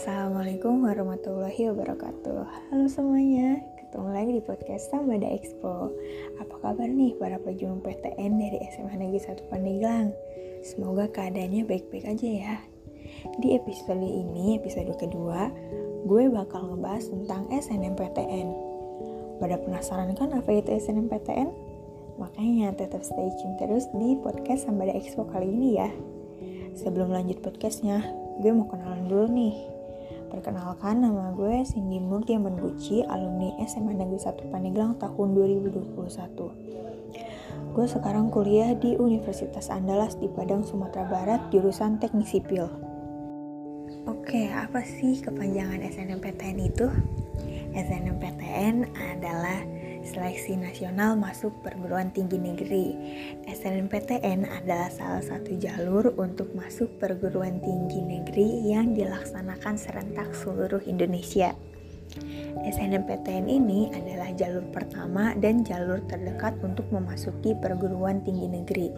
Assalamualaikum warahmatullahi wabarakatuh Halo semuanya, ketemu lagi di podcast Sambada Expo Apa kabar nih para pejuang PTN dari SMA Negeri 1 Pandeglang? Semoga keadaannya baik-baik aja ya Di episode ini, episode kedua Gue bakal ngebahas tentang SNMPTN Pada penasaran kan apa itu SNMPTN? Makanya tetap stay tune terus di podcast Sambada Expo kali ini ya Sebelum lanjut podcastnya, gue mau kenalan dulu nih. Perkenalkan nama gue Cindy Murti Gucci, alumni SMA Negeri 1 Pandeglang tahun 2021. Gue sekarang kuliah di Universitas Andalas di Padang, Sumatera Barat, jurusan Teknik Sipil. Oke, apa sih kepanjangan SNMPTN itu? SNMPTN adalah Seleksi Nasional Masuk Perguruan Tinggi Negeri. SNMPTN adalah salah satu jalur untuk masuk perguruan tinggi negeri yang dilaksanakan serentak seluruh Indonesia. SNMPTN ini adalah jalur pertama dan jalur terdekat untuk memasuki perguruan tinggi negeri.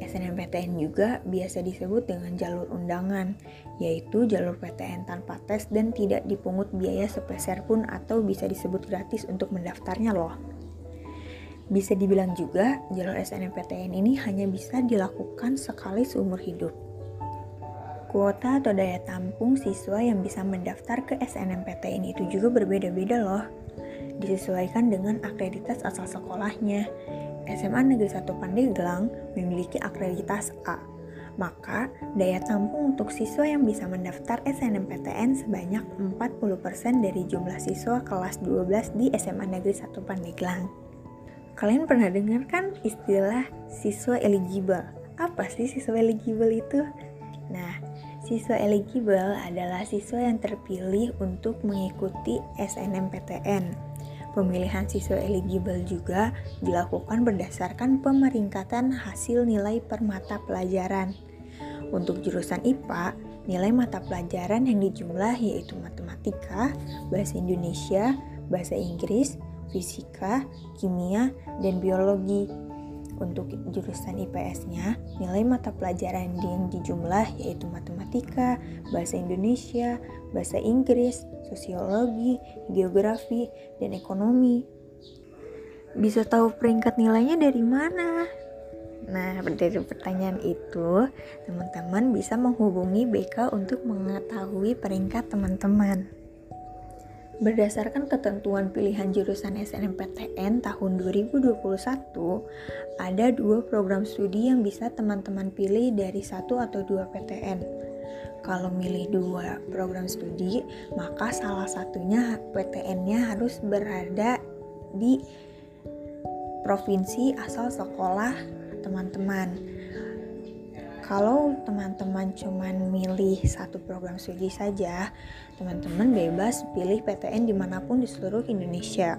SNMPTN juga biasa disebut dengan jalur undangan, yaitu jalur PTN tanpa tes dan tidak dipungut biaya sepeser pun atau bisa disebut gratis untuk mendaftarnya loh. Bisa dibilang juga, jalur SNMPTN ini hanya bisa dilakukan sekali seumur hidup. Kuota atau daya tampung siswa yang bisa mendaftar ke SNMPTN itu juga berbeda-beda loh. Disesuaikan dengan akreditas asal sekolahnya, SMA Negeri 1 Pandeglang memiliki akreditas A. Maka, daya tampung untuk siswa yang bisa mendaftar SNMPTN sebanyak 40% dari jumlah siswa kelas 12 di SMA Negeri 1 Pandeglang. Kalian pernah dengar kan istilah siswa eligible? Apa sih siswa eligible itu? Nah, siswa eligible adalah siswa yang terpilih untuk mengikuti SNMPTN Pemilihan siswa eligible juga dilakukan berdasarkan pemeringkatan hasil nilai per mata pelajaran. Untuk jurusan IPA, nilai mata pelajaran yang dijumlah yaitu matematika, bahasa Indonesia, bahasa Inggris, fisika, kimia, dan biologi. Untuk jurusan IPS-nya, nilai mata pelajaran yang dijumlah yaitu matematika, bahasa Indonesia, bahasa Inggris, sosiologi, geografi, dan ekonomi. Bisa tahu peringkat nilainya dari mana? Nah, dari pertanyaan itu, teman-teman bisa menghubungi BK untuk mengetahui peringkat teman-teman. Berdasarkan ketentuan pilihan jurusan SNMPTN tahun 2021, ada dua program studi yang bisa teman-teman pilih dari satu atau dua PTN. Kalau milih dua program studi, maka salah satunya PTN-nya harus berada di provinsi asal sekolah teman-teman kalau teman-teman cuman milih satu program studi saja, teman-teman bebas pilih PTN di mana pun di seluruh Indonesia.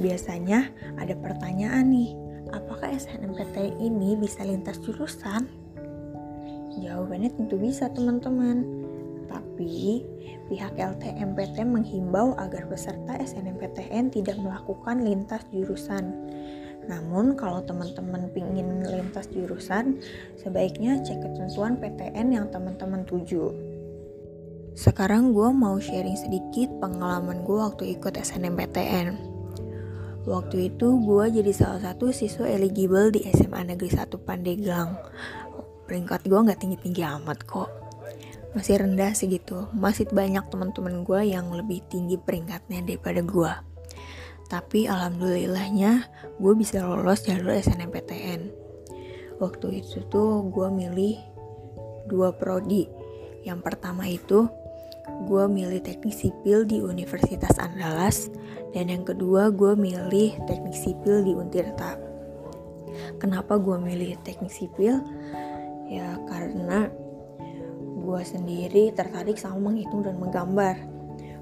Biasanya ada pertanyaan nih, apakah SNMPTN ini bisa lintas jurusan? Jawabannya tentu bisa teman-teman. Tapi pihak LTMPT menghimbau agar peserta SNMPTN tidak melakukan lintas jurusan namun kalau teman-teman ingin lintas jurusan, sebaiknya cek ketentuan PTN yang teman-teman tuju. Sekarang gue mau sharing sedikit pengalaman gue waktu ikut SNMPTN. Waktu itu gue jadi salah satu siswa eligible di SMA Negeri 1 Pandeglang. Peringkat gue gak tinggi-tinggi amat kok. Masih rendah segitu. Masih banyak teman-teman gue yang lebih tinggi peringkatnya daripada gue. Tapi alhamdulillahnya gue bisa lolos jalur SNMPTN. Waktu itu tuh gue milih dua prodi. Yang pertama itu gue milih teknik sipil di Universitas Andalas dan yang kedua gue milih teknik sipil di Untirta. Kenapa gue milih teknik sipil? Ya karena gue sendiri tertarik sama menghitung dan menggambar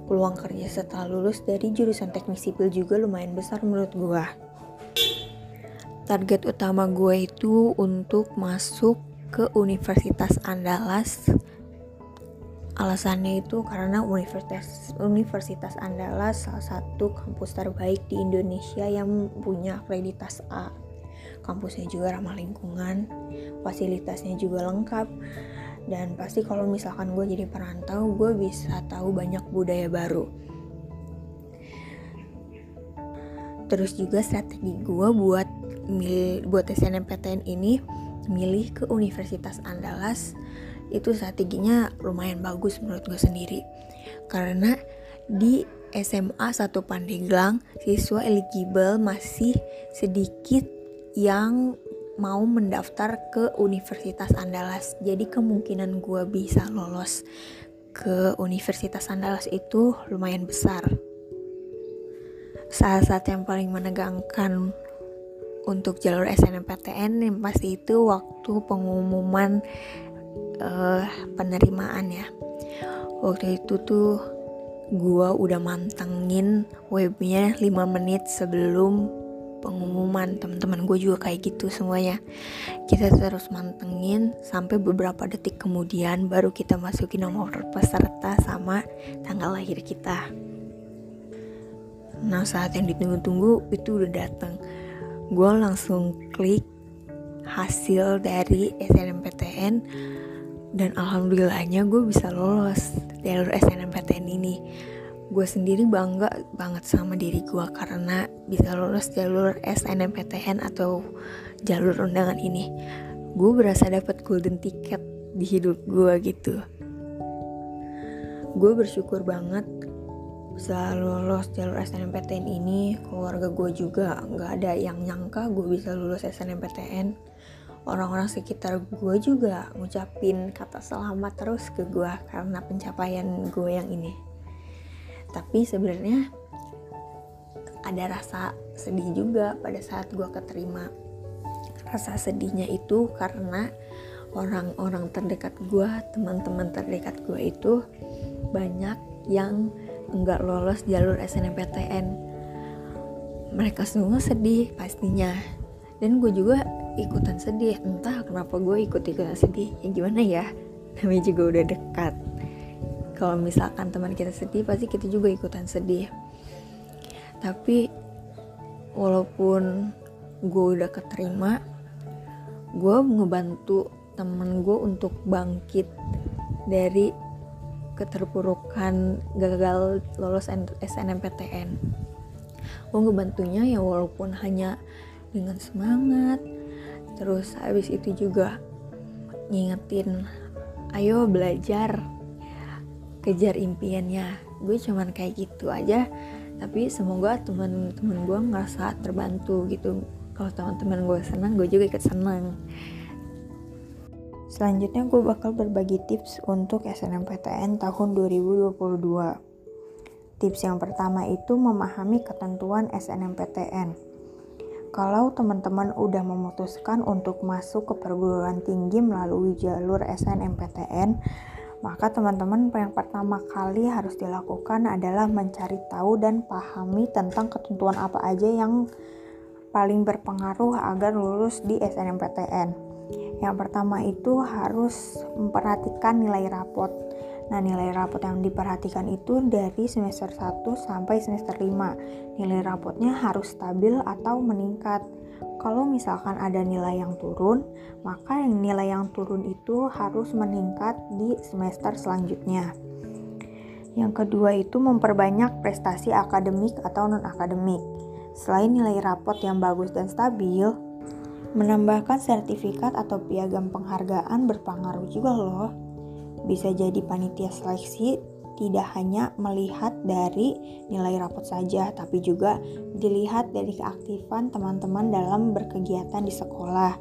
peluang kerja setelah lulus dari jurusan teknik sipil juga lumayan besar menurut gue. Target utama gue itu untuk masuk ke Universitas Andalas. Alasannya itu karena Universitas Universitas Andalas salah satu kampus terbaik di Indonesia yang punya akreditas A. Kampusnya juga ramah lingkungan, fasilitasnya juga lengkap, dan pasti kalau misalkan gue jadi perantau gue bisa tahu banyak budaya baru. Terus juga strategi gue buat mil buat SNMPTN ini milih ke Universitas Andalas itu strateginya lumayan bagus menurut gue sendiri. Karena di SMA 1 Pandeglang siswa eligible masih sedikit yang mau mendaftar ke Universitas Andalas. Jadi kemungkinan gue bisa lolos ke Universitas Andalas itu lumayan besar. Saat-saat yang paling menegangkan untuk jalur SNMPTN yang pasti itu waktu pengumuman uh, penerimaan ya. Waktu itu tuh gue udah mantengin webnya 5 menit sebelum pengumuman teman-teman gue juga kayak gitu semuanya. Kita terus mantengin sampai beberapa detik kemudian baru kita masukin nomor peserta sama tanggal lahir kita. Nah saat yang ditunggu-tunggu itu udah datang gue langsung klik hasil dari SNMPTN dan alhamdulillahnya gue bisa lolos jalur SNMPTN ini gue sendiri bangga banget sama diri gue karena bisa lulus jalur SNMPTN atau jalur undangan ini. Gue berasa dapat golden ticket di hidup gue gitu. Gue bersyukur banget bisa lulus jalur SNMPTN ini. Keluarga gue juga nggak ada yang nyangka gue bisa lulus SNMPTN orang-orang sekitar gue juga ngucapin kata selamat terus ke gue karena pencapaian gue yang ini tapi sebenarnya ada rasa sedih juga pada saat gue keterima. Rasa sedihnya itu karena orang-orang terdekat gue teman-teman terdekat gue itu banyak yang enggak lolos jalur SNMPTN mereka semua sedih pastinya. Dan gue juga ikutan sedih. Entah kenapa gue ikut-ikutan sedih. Ya gimana ya? Namanya juga udah dekat kalau misalkan teman kita sedih pasti kita juga ikutan sedih. Tapi walaupun gue udah keterima gue ngebantu temen gue untuk bangkit dari keterpurukan gagal lolos SNMPTN gue ngebantunya ya walaupun hanya dengan semangat terus habis itu juga ngingetin ayo belajar kejar impiannya. Gue cuman kayak gitu aja. Tapi semoga teman-teman gue ngerasa terbantu gitu. Kalau teman-teman gue senang gue juga ikut senang selanjutnya gue bakal berbagi tips untuk SNMPTN tahun 2022 tips yang pertama itu memahami ketentuan SNMPTN kalau teman-teman udah memutuskan untuk masuk ke perguruan tinggi melalui jalur SNMPTN maka teman-teman yang pertama kali harus dilakukan adalah mencari tahu dan pahami tentang ketentuan apa aja yang paling berpengaruh agar lulus di SNMPTN. Yang pertama itu harus memperhatikan nilai rapot. Nah, nilai rapot yang diperhatikan itu dari semester 1 sampai semester 5. Nilai rapotnya harus stabil atau meningkat kalau misalkan ada nilai yang turun, maka yang nilai yang turun itu harus meningkat di semester selanjutnya. Yang kedua itu memperbanyak prestasi akademik atau non-akademik. Selain nilai rapot yang bagus dan stabil, menambahkan sertifikat atau piagam penghargaan berpengaruh juga loh. Bisa jadi panitia seleksi tidak hanya melihat dari nilai rapot saja, tapi juga dilihat dari keaktifan teman-teman dalam berkegiatan di sekolah.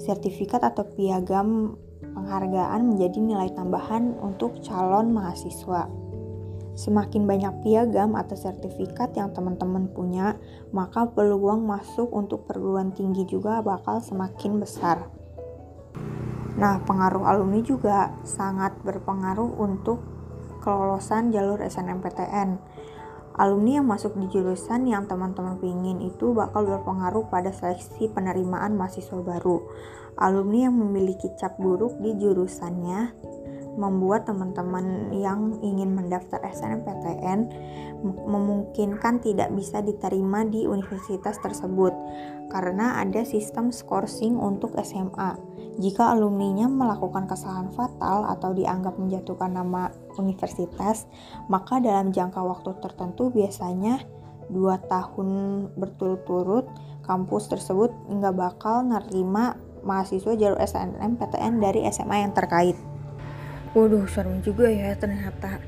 Sertifikat atau piagam penghargaan menjadi nilai tambahan untuk calon mahasiswa. Semakin banyak piagam atau sertifikat yang teman-teman punya, maka peluang masuk untuk perguruan tinggi juga bakal semakin besar. Nah, pengaruh alumni juga sangat berpengaruh untuk kelolosan jalur SNMPTN. Alumni yang masuk di jurusan yang teman-teman pingin itu bakal berpengaruh pada seleksi penerimaan mahasiswa baru. Alumni yang memiliki cap buruk di jurusannya membuat teman-teman yang ingin mendaftar SNMPTN memungkinkan tidak bisa diterima di universitas tersebut karena ada sistem scoring untuk SMA. Jika alumninya melakukan kesalahan fatal atau dianggap menjatuhkan nama universitas, maka dalam jangka waktu tertentu biasanya dua tahun berturut-turut kampus tersebut nggak bakal nerima mahasiswa jalur SNMPTN dari SMA yang terkait. Waduh, serem juga ya ternyata.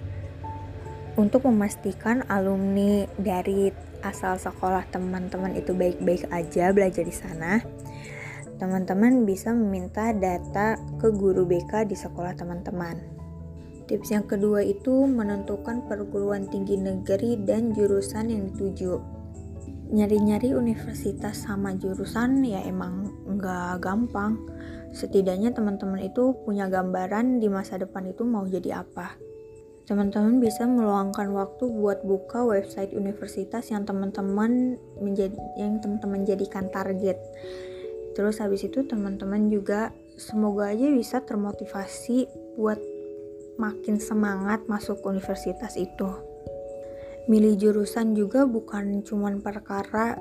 Untuk memastikan alumni dari asal sekolah teman-teman itu baik-baik aja belajar di sana, teman-teman bisa meminta data ke guru BK di sekolah teman-teman. Tips yang kedua itu menentukan perguruan tinggi negeri dan jurusan yang dituju. Nyari-nyari universitas sama jurusan ya emang nggak gampang setidaknya teman-teman itu punya gambaran di masa depan itu mau jadi apa. Teman-teman bisa meluangkan waktu buat buka website universitas yang teman-teman menjadi yang teman-teman jadikan target. Terus habis itu teman-teman juga semoga aja bisa termotivasi buat makin semangat masuk universitas itu. Milih jurusan juga bukan cuman perkara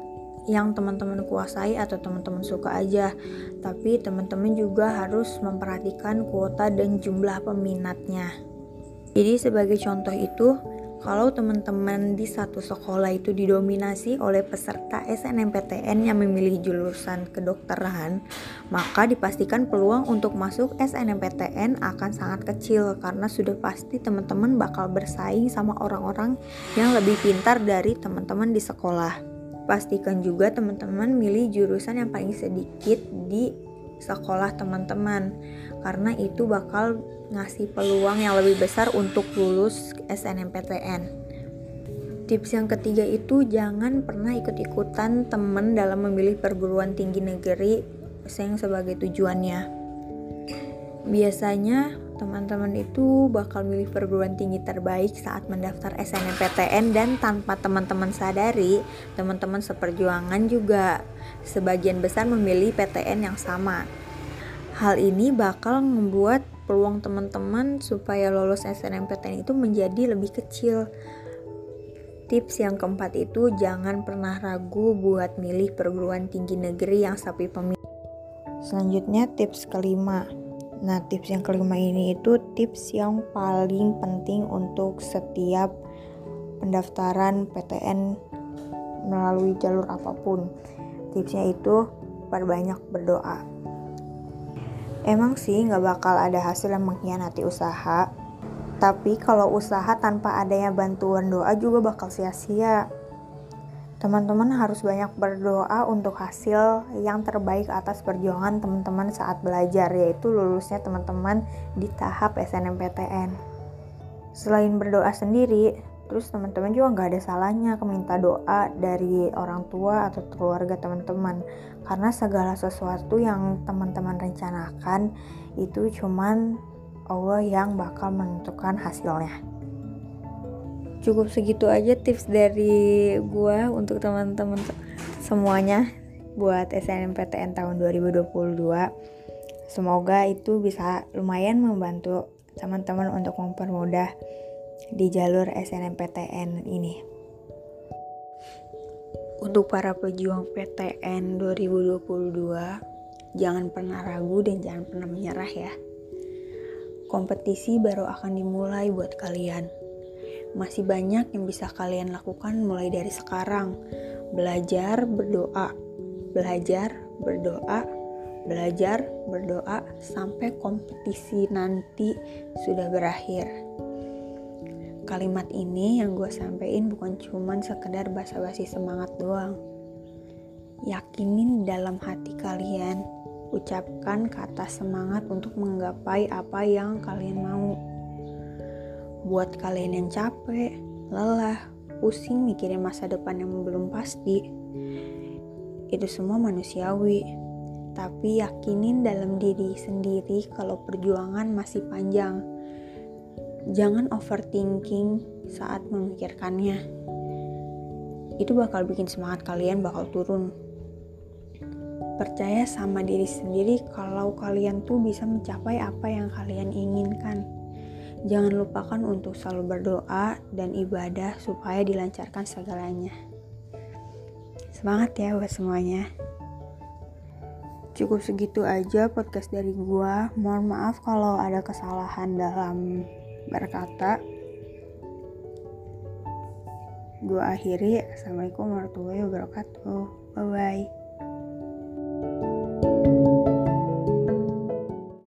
yang teman-teman kuasai atau teman-teman suka aja, tapi teman-teman juga harus memperhatikan kuota dan jumlah peminatnya. Jadi sebagai contoh itu, kalau teman-teman di satu sekolah itu didominasi oleh peserta SNMPTN yang memilih jurusan kedokteran, maka dipastikan peluang untuk masuk SNMPTN akan sangat kecil karena sudah pasti teman-teman bakal bersaing sama orang-orang yang lebih pintar dari teman-teman di sekolah. Pastikan juga teman-teman milih jurusan yang paling sedikit di sekolah teman-teman karena itu bakal ngasih peluang yang lebih besar untuk lulus SNMPTN. Tips yang ketiga itu jangan pernah ikut-ikutan teman dalam memilih perguruan tinggi negeri yang sebagai tujuannya. Biasanya teman-teman itu bakal milih perguruan tinggi terbaik saat mendaftar SNMPTN dan tanpa teman-teman sadari, teman-teman seperjuangan juga sebagian besar memilih PTN yang sama. Hal ini bakal membuat peluang teman-teman supaya lolos SNMPTN itu menjadi lebih kecil. Tips yang keempat itu jangan pernah ragu buat milih perguruan tinggi negeri yang sapi pemilih. Selanjutnya tips kelima, Nah, tips yang kelima ini itu tips yang paling penting untuk setiap pendaftaran PTN melalui jalur apa pun. Tipsnya itu perbanyak berdoa. Emang sih nggak bakal ada hasil yang mengkhianati usaha, tapi kalau usaha tanpa adanya bantuan doa juga bakal sia-sia. Teman-teman harus banyak berdoa untuk hasil yang terbaik atas perjuangan teman-teman saat belajar, yaitu lulusnya teman-teman di tahap SNMPTN. Selain berdoa sendiri, terus teman-teman juga nggak ada salahnya meminta doa dari orang tua atau keluarga teman-teman, karena segala sesuatu yang teman-teman rencanakan itu cuman Allah yang bakal menentukan hasilnya cukup segitu aja tips dari gue untuk teman-teman semuanya buat SNMPTN tahun 2022 semoga itu bisa lumayan membantu teman-teman untuk mempermudah di jalur SNMPTN ini. Untuk para pejuang PTN 2022 jangan pernah ragu dan jangan pernah menyerah ya. Kompetisi baru akan dimulai buat kalian masih banyak yang bisa kalian lakukan mulai dari sekarang. Belajar, berdoa, belajar, berdoa, belajar, berdoa sampai kompetisi nanti sudah berakhir. Kalimat ini yang gue sampein bukan cuman sekedar basa-basi semangat doang. Yakinin dalam hati kalian, ucapkan kata semangat untuk menggapai apa yang kalian mau buat kalian yang capek, lelah, pusing mikirin masa depan yang belum pasti. Itu semua manusiawi, tapi yakinin dalam diri sendiri kalau perjuangan masih panjang. Jangan overthinking saat memikirkannya. Itu bakal bikin semangat kalian bakal turun. Percaya sama diri sendiri kalau kalian tuh bisa mencapai apa yang kalian inginkan Jangan lupakan untuk selalu berdoa dan ibadah supaya dilancarkan segalanya. Semangat ya buat semuanya. Cukup segitu aja podcast dari gua. Mohon maaf kalau ada kesalahan dalam berkata. Gua akhiri. Assalamualaikum warahmatullahi wabarakatuh. Bye bye.